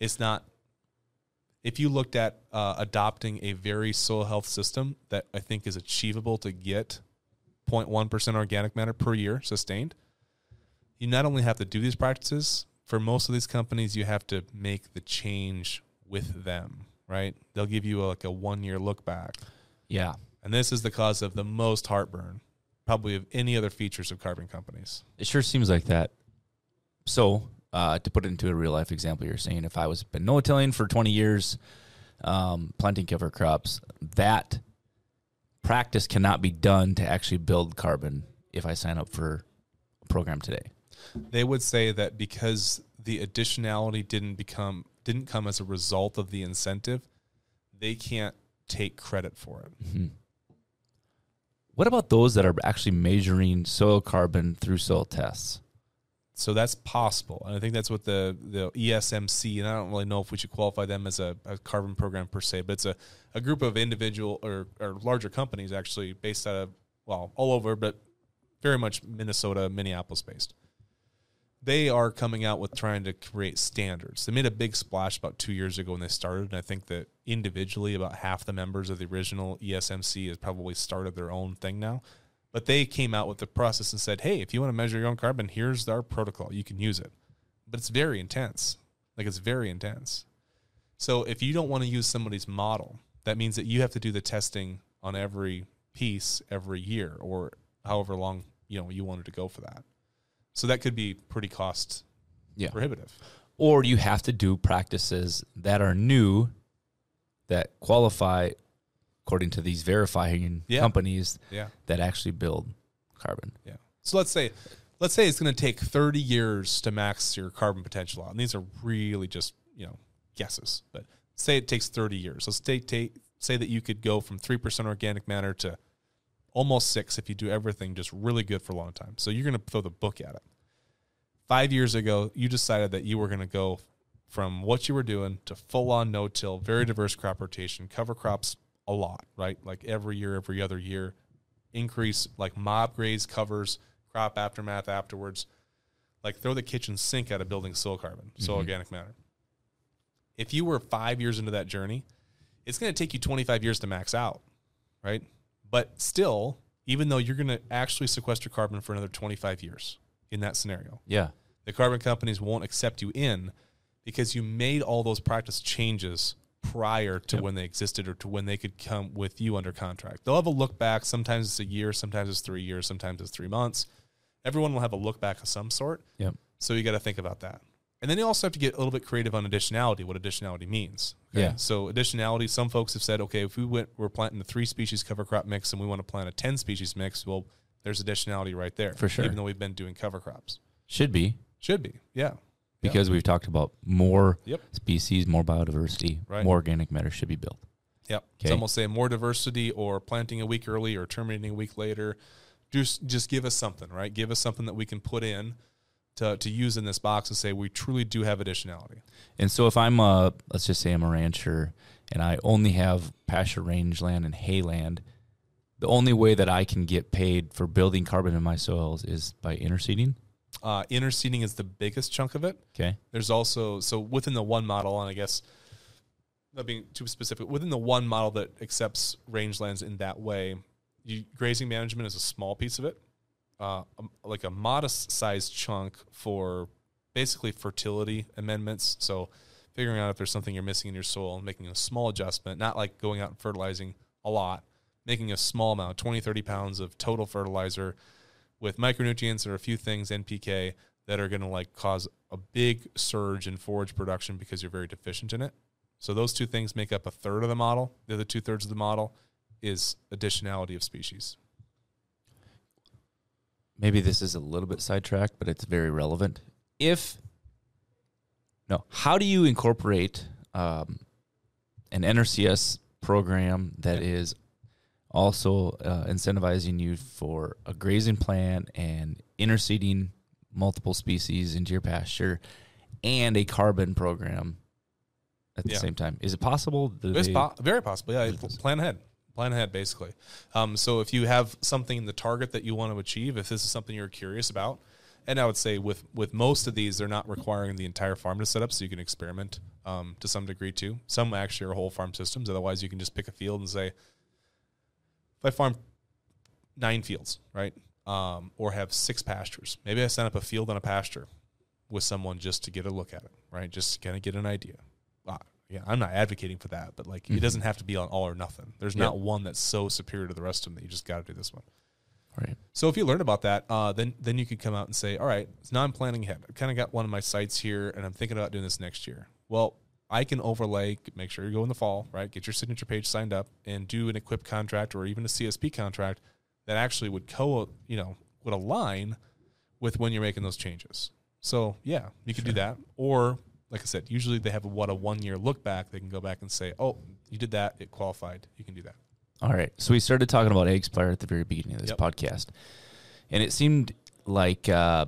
It's not. If you looked at uh, adopting a very soil health system that I think is achievable to get 0.1% organic matter per year sustained, you not only have to do these practices, for most of these companies, you have to make the change with them, right? They'll give you a, like a one year look back. Yeah. And this is the cause of the most heartburn, probably of any other features of carbon companies. It sure seems like that. So, uh, to put it into a real life example, you're saying if I was been no-tilling for 20 years, um, planting cover crops, that practice cannot be done to actually build carbon if I sign up for a program today. They would say that because the additionality didn't become didn't come as a result of the incentive, they can't take credit for it. Mm-hmm. What about those that are actually measuring soil carbon through soil tests? So that's possible, and I think that's what the the ESMC. And I don't really know if we should qualify them as a, a carbon program per se, but it's a, a group of individual or, or larger companies actually based out of well, all over, but very much Minnesota, Minneapolis based. They are coming out with trying to create standards. They made a big splash about two years ago when they started. And I think that individually, about half the members of the original ESMC has probably started their own thing now. But they came out with the process and said, hey, if you want to measure your own carbon, here's our protocol. You can use it. But it's very intense. Like it's very intense. So if you don't want to use somebody's model, that means that you have to do the testing on every piece every year or however long you know you wanted to go for that. So that could be pretty cost Yeah. prohibitive. Or you have to do practices that are new that qualify according to these verifying Yeah. companies Yeah. that actually build carbon. Yeah. So let's say let's say it's going to take 30 years to max your carbon potential out. And these are really just, you know, guesses. But say it takes 30 years. Let's take, take say that you could go from 3% organic matter to almost 6 if you do everything just really good for a long time. So you're going to throw the book at it. 5 years ago, you decided that you were going to go from what you were doing to full on no-till, very diverse crop rotation, cover crops a lot, right? Like every year, every other year, increase like mob graze covers, crop aftermath afterwards. Like throw the kitchen sink at a building soil carbon, soil mm-hmm. organic matter. If you were five years into that journey, it's going to take you 25 years to max out, right? But still, even though you're going to actually sequester carbon for another 25 years in that scenario, Yeah. the carbon companies won't accept you in because you made all those practice changes prior to Yep. when they existed or to when they could come with you under contract. They'll have a look back. Sometimes it's a year, sometimes it's three years, sometimes it's three months. Everyone will have a look back of some sort. Yep. So you got to think about that. And then you also have to get a little bit creative on additionality, what additionality means. Yeah. So additionality, some folks have said, okay, if we went, we're planting a three species cover crop mix and we want to plant a 10 species mix, well, there's additionality right there. For sure. Even though we've been doing cover crops. Should be Should be. Yeah. because we've talked about more Yep. species, more biodiversity, Right. more organic matter should be built. Yep. Okay. Some will say more diversity or planting a week early or terminating a week later. Just just give us something, right? Give us something that we can put in to, to use in this box and say we truly do have additionality. And so if I'm a, let's just say I'm a rancher and I only have pasture rangeland and hayland, the only way that I can get paid for building carbon in my soils is by interseeding. Uh, interseeding is the biggest chunk of it. Okay. There's also so within the one model, and I guess not being too specific, within the one model that accepts rangelands in that way, you, grazing management is a small piece of it, uh, um, like a modest sized chunk for basically fertility amendments. So figuring out if there's something you're missing in your soil and making a small adjustment, not like going out and fertilizing a lot, making a small amount, 20, 30 pounds of total fertilizer with micronutrients or a few things NPK that are going to like cause a big surge in forage production because you're very deficient in it. So those two things make up a third of the model. The other two thirds of the model is additionality of species. Maybe this is a little bit sidetracked, but it's very relevant. If no, how do you incorporate um, an NRCS program that is also uh, incentivizing you for a grazing plan and interseeding multiple species into your pasture and a carbon program at the Yeah. same time? Is it possible? It's po- very possible. Yeah, plan ahead. Plan ahead, basically. Um, so if you have something in the target that you want to achieve, if this is something you're curious about, and I would say with with most of these, they're not requiring the entire farm to set up, so you can experiment um, to some degree too. Some actually are whole farm systems. Otherwise, you can just pick a field and say, if I farm nine fields, right, um, or have six pastures, maybe I set up a field and a pasture with someone just to get a look at it, right, just kind of get an idea. Ah, yeah, I'm not advocating for that, but like it doesn't have to be on all or nothing. There's Mm-hmm. Not one that's so superior to the rest of them that you just got to do this one. Right. So if you learn about that, uh, then then you could come out and say, all right, now I'm planning ahead. I've kind of got one of my sites here, and I'm thinking about doing this next year. Well, I can overlay. Make sure you go in the fall, right? Get your signature page signed up, and do an EQIP contract or even a CSP contract that actually would co, you know, would align with when you're making those changes. So yeah, you could do that, or like I said, usually they have a, what a one year look back. They can go back and say, oh, you did that, it qualified. You can do that. All right. So we started talking about AgSpire at the very beginning of this Yep. podcast. And it seemed like uh,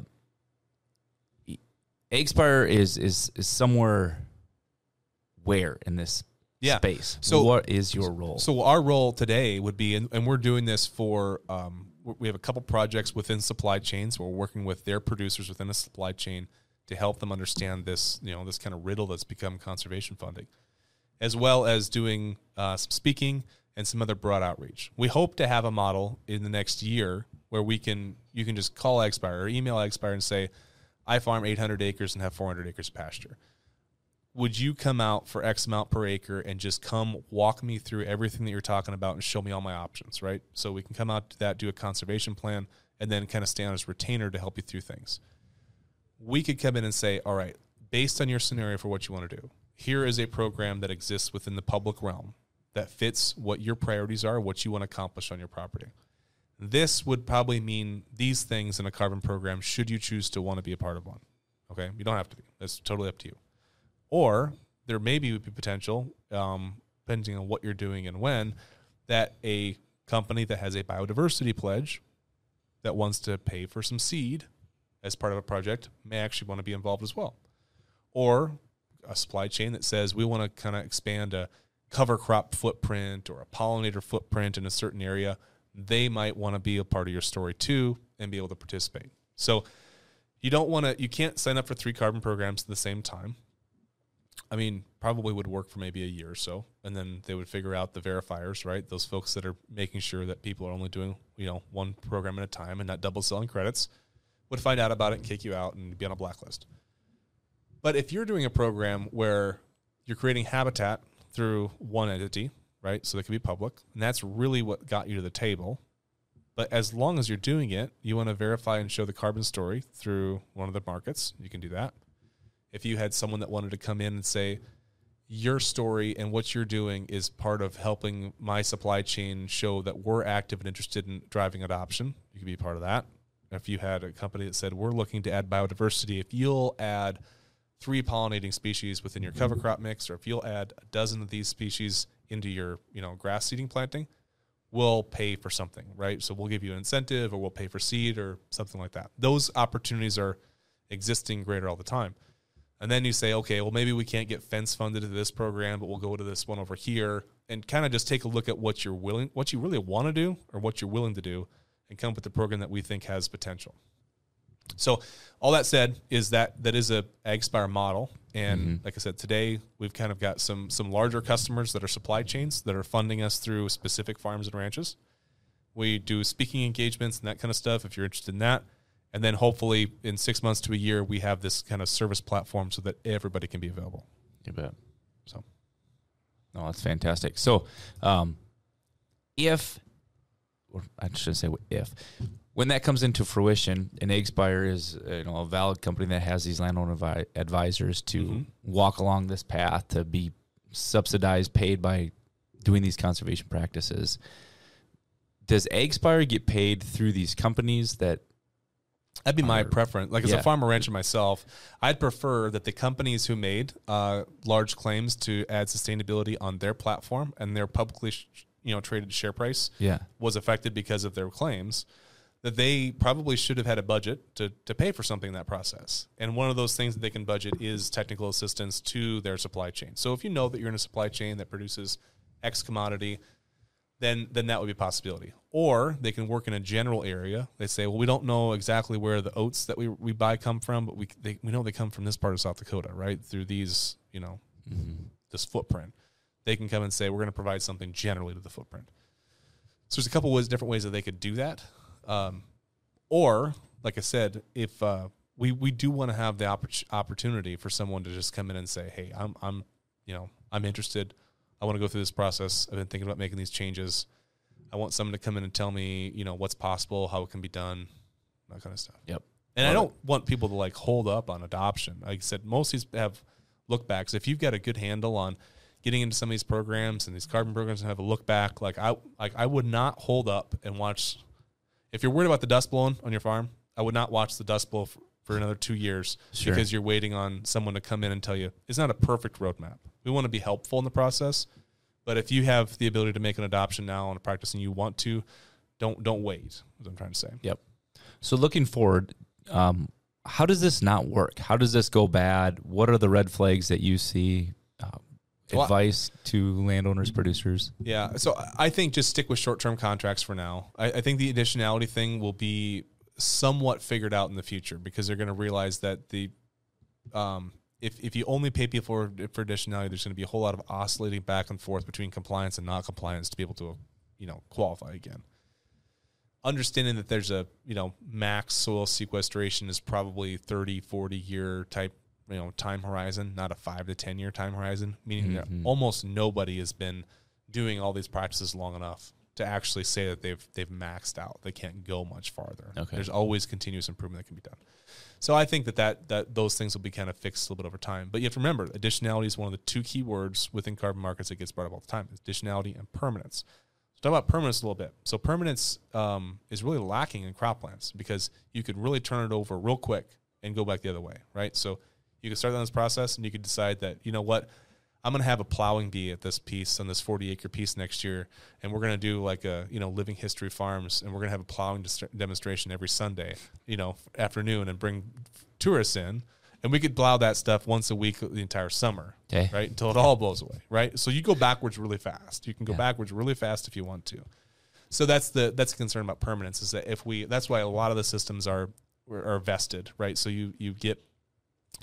AgSpire is, is, is somewhere where in this Yeah. space? So- what is your role? So our role today would be, and, and we're doing this for um, we have a couple projects within supply chains. We're working with their producers within a supply chain to help them understand this, you know, this kind of riddle that's become conservation funding, as well as doing uh, some speaking and some other broad outreach. We hope to have a model in the next year where we can you can just call AgSpire or email AgSpire and say, I farm 800 acres and have 400 acres of pasture. Would you come out for X amount per acre and just come walk me through everything that you're talking about and show me all my options, right? So we can come out to that, do a conservation plan, and then kind of stand as retainer to help you through things. We could come in and say, all right, based on your scenario for what you want to do, here is a program that exists within the public realm that fits what your priorities are, what you want to accomplish on your property. This would probably mean these things in a carbon program should you choose to want to be a part of one. Okay, you don't have to be. That's totally up to you. Or there may be potential, um, depending on what you're doing and when, that a company that has a biodiversity pledge that wants to pay for some seed as part of a project may actually want to be involved as well. Or a supply chain that says we want to kind of expand a cover crop footprint or a pollinator footprint in a certain area they might want to be a part of your story too and be able to participate. So you don't want to, you can't sign up for three carbon programs at the same time. I mean, probably would work for maybe a year or so, and then they would figure out the verifiers, right? Those folks that are making sure that people are only doing, you know, one program at a time and not double selling credits would find out about it and kick you out and be on a blacklist. But if you're doing a program where you're creating habitat through one entity, right? So they can be public. And that's really what got you to the table. But as long as you're doing it, you want to verify and show the carbon story through one of the markets. You can do that. If you had someone that wanted to come in and say, your story and what you're doing is part of helping my supply chain show that we're active and interested in driving adoption, you can be part of that. If you had a company that said, we're looking to add biodiversity, if you'll add three pollinating species within your cover crop mix, or if you'll add a dozen of these species into your you know grass seeding planting, we'll pay for something, right? So we'll give you an incentive, or we'll pay for seed, or something like that. Those opportunities are existing greater all the time. And then you say, okay, well maybe we can't get fence funded to this program, but we'll go to this one over here, and kind of just take a look at what you're willing, what you really want to do, or what you're willing to do, and come up with the program that we think has potential. So all that said is that that is a AgSpire model, and mm-hmm. like I said, today we've kind of got some some larger customers that are supply chains that are funding us through specific farms and ranches. We do speaking engagements and that kind of stuff. If you're interested in that, and then hopefully in six months to a year, we have this kind of service platform so that everybody can be available. You bet. So, no, that's fantastic. So, um, if or I shouldn't say if when that comes into fruition, an AgSpire is you know a valid company that has these landowner vi- advisors to mm-hmm. walk along this path to be subsidized, paid by doing these conservation practices. Does AgSpire get paid through these companies that? That'd be my preference. Like as yeah. a farmer rancher myself, I'd prefer that the companies who made uh, large claims to add sustainability on their platform and their publicly, sh- you know, traded share price, yeah. was affected because of their claims that they probably should have had a budget to, to pay for something in that process. And one of those things that they can budget is technical assistance to their supply chain. So if you know that you're in a supply chain that produces X commodity, then then that would be a possibility. Or they can work in a general area. They say, well, we don't know exactly where the oats that we, we buy come from, but we they, we know they come from this part of South Dakota, right? Through these, you know, mm-hmm. this footprint. They can come and say, we're going to provide something generally to the footprint. So there's a couple ways, different ways that they could do that. Um, or, like I said, if uh, we we do want to have the oppor- opportunity for someone to just come in and say, "Hey, I'm I'm you know I'm interested. I want to go through this process. I've been thinking about making these changes. I want someone to come in and tell me, you know, what's possible, how it can be done, that kind of stuff." Yep. And I don't want people to like hold up on adoption. Like I said, most of these have look backs. If you've got a good handle on getting into some of these programs and these carbon programs and have a look back, like I like I would not hold up and watch if you're worried about the dust blowing on your farm, I would not watch the dust blow for, for another two years sure. because you're waiting on someone to come in and tell you it's not a perfect roadmap. We want to be helpful in the process, but if you have the ability to make an adoption now on a practice and you want to, don't don't wait. As I'm trying to say. Yep. So looking forward, um, how does this not work? How does this go bad? What are the red flags that you see? Uh, Well, advice to landowners, producers? Yeah. So I- I think just stick with short term contracts for now. I, I think the additionality thing will be somewhat figured out in the future because they're going to realize that the um, if, if you only pay people for, for additionality, there's going to be a whole lot of oscillating back and forth between compliance and not compliance to be able to, you know, qualify again. Understanding that there's a, you know, max soil sequestration is probably 30, 40 year type, you know, time horizon, not a five to 10 year time horizon, meaning that Mhm. almost nobody has been doing all these practices long enough to actually say that they've they've maxed out. They can't go much farther. Okay. There's always continuous improvement that can be done. So I think that, that that those things will be kind of fixed a little bit over time. But you have to remember, additionality is one of the two key words within carbon markets that gets brought up all the time: is additionality and permanence. So talk about permanence a little bit. So permanence um, is really lacking in croplands because you could really turn it over real quick and go back the other way, right? So you could start on this process and you could decide that you know what I'm going to have a plowing bee at this piece on this 40 acre piece next year, and we're going to do like a you know living history farms, and we're going to have a plowing dis- demonstration every Sunday, you know afternoon, and bring tourists in, and we could plow that stuff once a week the entire summer, Okay. right until it all blows away, right? So you go backwards really fast. You can go Yeah. backwards really fast if you want to. So that's the that's a concern about permanence is that if we that's why a lot of the systems are are vested, right? So you you get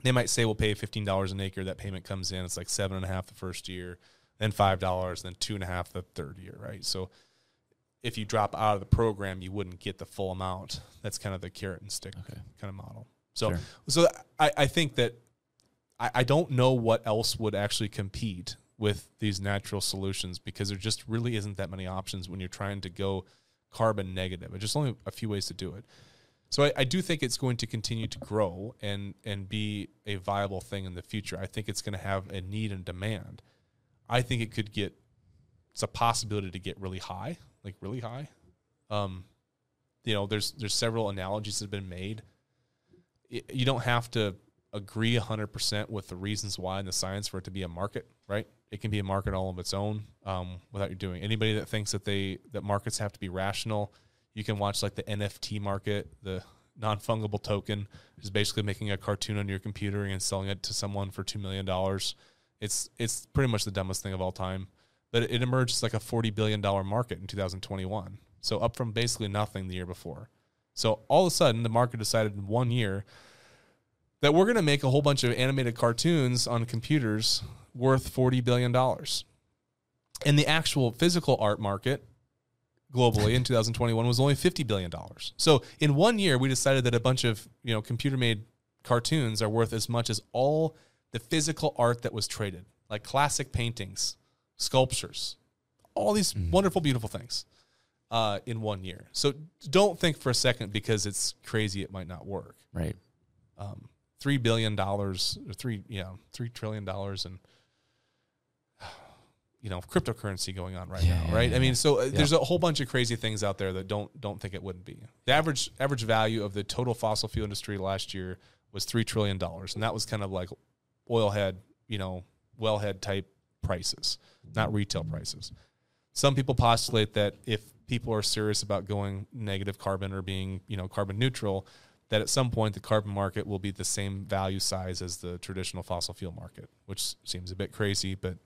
they might say we'll pay fifteen dollars an acre. That payment comes in. It's like seven and a half the first year, then five dollars, then two and a half the third year, right? So if you drop out of the program, you wouldn't get the full amount. That's kind of the carrot and stick Okay. kind of model. So Sure. so I, I think that I, I don't know what else would actually compete with these natural solutions because there just really isn't that many options when you're trying to go carbon negative. There's just only a few ways to do it. So I, I do think it's going to continue to grow and and be a viable thing in the future. I think it's going to have a need and demand. I think it could get it's a possibility to get really high, like really high. Um, you know, there's there's several analogies that have been made. Y- You don't have to agree 100% with the reasons why and the science for it to be a market, right? It can be a market all of its own um, without you doing. Anybody that thinks that they that markets have to be rational, you can watch like the NFT market, the non fungible token is basically making a cartoon on your computer and selling it to someone for two million dollars. It's it's pretty much the dumbest thing of all time, but it, emerged as like a forty billion dollar market in 2021. So up from basically nothing the year before. So all of a sudden, the market decided in one year that we're going to make a whole bunch of animated cartoons on computers worth $40 billion. And the actual physical art market globally in 2021 was only $50 billion. So in one year, we decided that a bunch of, you know, computer made cartoons are worth as much as all the physical art that was traded, like classic paintings, sculptures, all these wonderful, beautiful things uh, in one year. So don't think for a second because it's crazy, it might not work Right. um, three billion dollars or three you know three trillion dollars and you know cryptocurrency going on right Yeah, now right? Yeah, i mean so uh, Yeah. there's a whole bunch of crazy things out there that don't don't think it wouldn't be. The average average value of the total fossil fuel industry last year was three trillion dollars and that was kind of like oil head you know wellhead type prices not retail prices. Some people postulate that if people are serious about going negative carbon or being you know carbon neutral that at some point the carbon market will be the same value size as the traditional fossil fuel market which seems a bit crazy but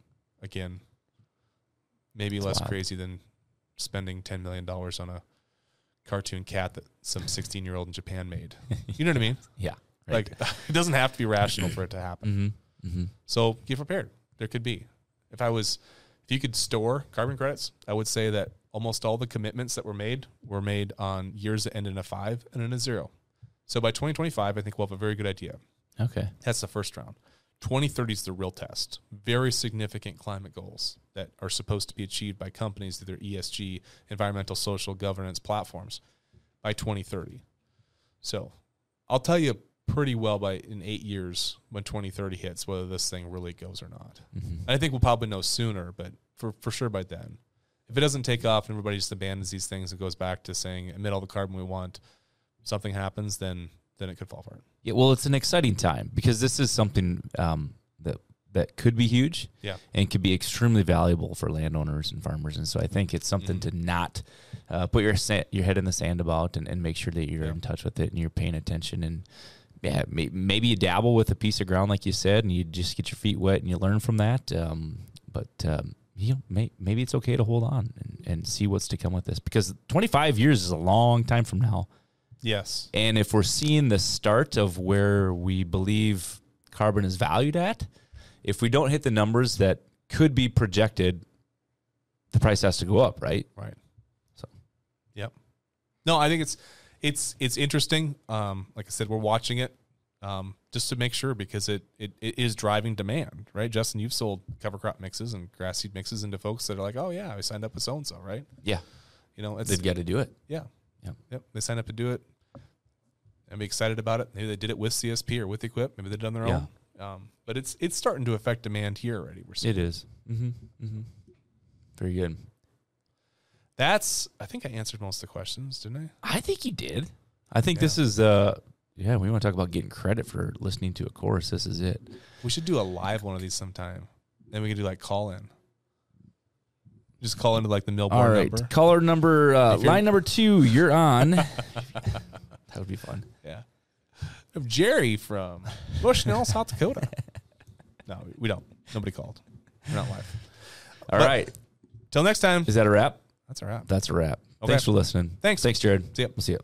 again maybe It's less wild. crazy than spending 10 million dollars on a cartoon cat that some 16 year old in japan made (laughs) you know what i mean Yeah. like (laughs) it doesn't have to be rational for it to happen Mm-hmm. Mm-hmm. so get prepared. There could be. If I was, if you could store carbon credits, I would say that almost all the commitments that were made were made on years that end in a five and in a zero. So by 2025, I think we'll have a very good idea. Okay. That's the first round. 2030 is the real test. Very significant climate goals that are supposed to be achieved by companies through their ESG, environmental, social governance platforms by 2030. So I'll tell you pretty well by in eight years when 2030 hits whether this thing really goes or not. Mm-hmm. And I think we'll probably know sooner, but for, for sure by then. If it doesn't take off and everybody just abandons these things and goes back to saying emit all the carbon we want, something happens, then then it could fall apart. Yeah, well, it's an exciting time because this is something um, that that could be huge Yeah. and could be extremely valuable for landowners and farmers. And so I think it's something Mhm. to not uh, put your sa- your head in the sand about and, and make sure that you're Yeah. in touch with it and you're paying attention and. Yeah, may- maybe you dabble with a piece of ground, like you said, and you just get your feet wet and you learn from that. Um, but um, you know, may, maybe it's okay to hold on and, and see what's to come with this because 25 years is a long time from now. Yes. And if we're seeing the start of where we believe carbon is valued at, if we don't hit the numbers that could be projected, the price has to go up, right? Right. So. Yep. No, I think it's it's it's interesting. Um, like I said, we're watching it um, just to make sure because it, it it is driving demand, right? Justin, you've sold cover crop mixes and grass seed mixes into folks that are like, oh yeah, I signed up with so and so, right? Yeah, You know, it's they've got to do it. yeah, Yep. yep. They signed up to do it and be excited about it. Maybe they did it with CSP or with EQIP. Maybe they've done their Yeah. own. Um, but it's it's starting to affect demand here already. We're seeing It is. Mm-hmm. Mm-hmm. Very good. that's. I think I answered most of the questions, didn't I? I think you did. I think this is uh yeah, we want to talk about getting credit for listening to a course. This is it. We should do a live one of these sometime. Then we can do like call in. Just call into like the Millborn All right. number. Caller number uh, If you're- line number 2, you're on. (laughs) that would be fun. Yeah. Of Jerry from Bushnell, South Dakota. No, we don't. Nobody called. We're not live. All But- right. Till next time. Is that a wrap? That's a wrap. That's a wrap. Okay. Thanks for listening. Thanks. Thanks, Jared. See ya. We'll see you.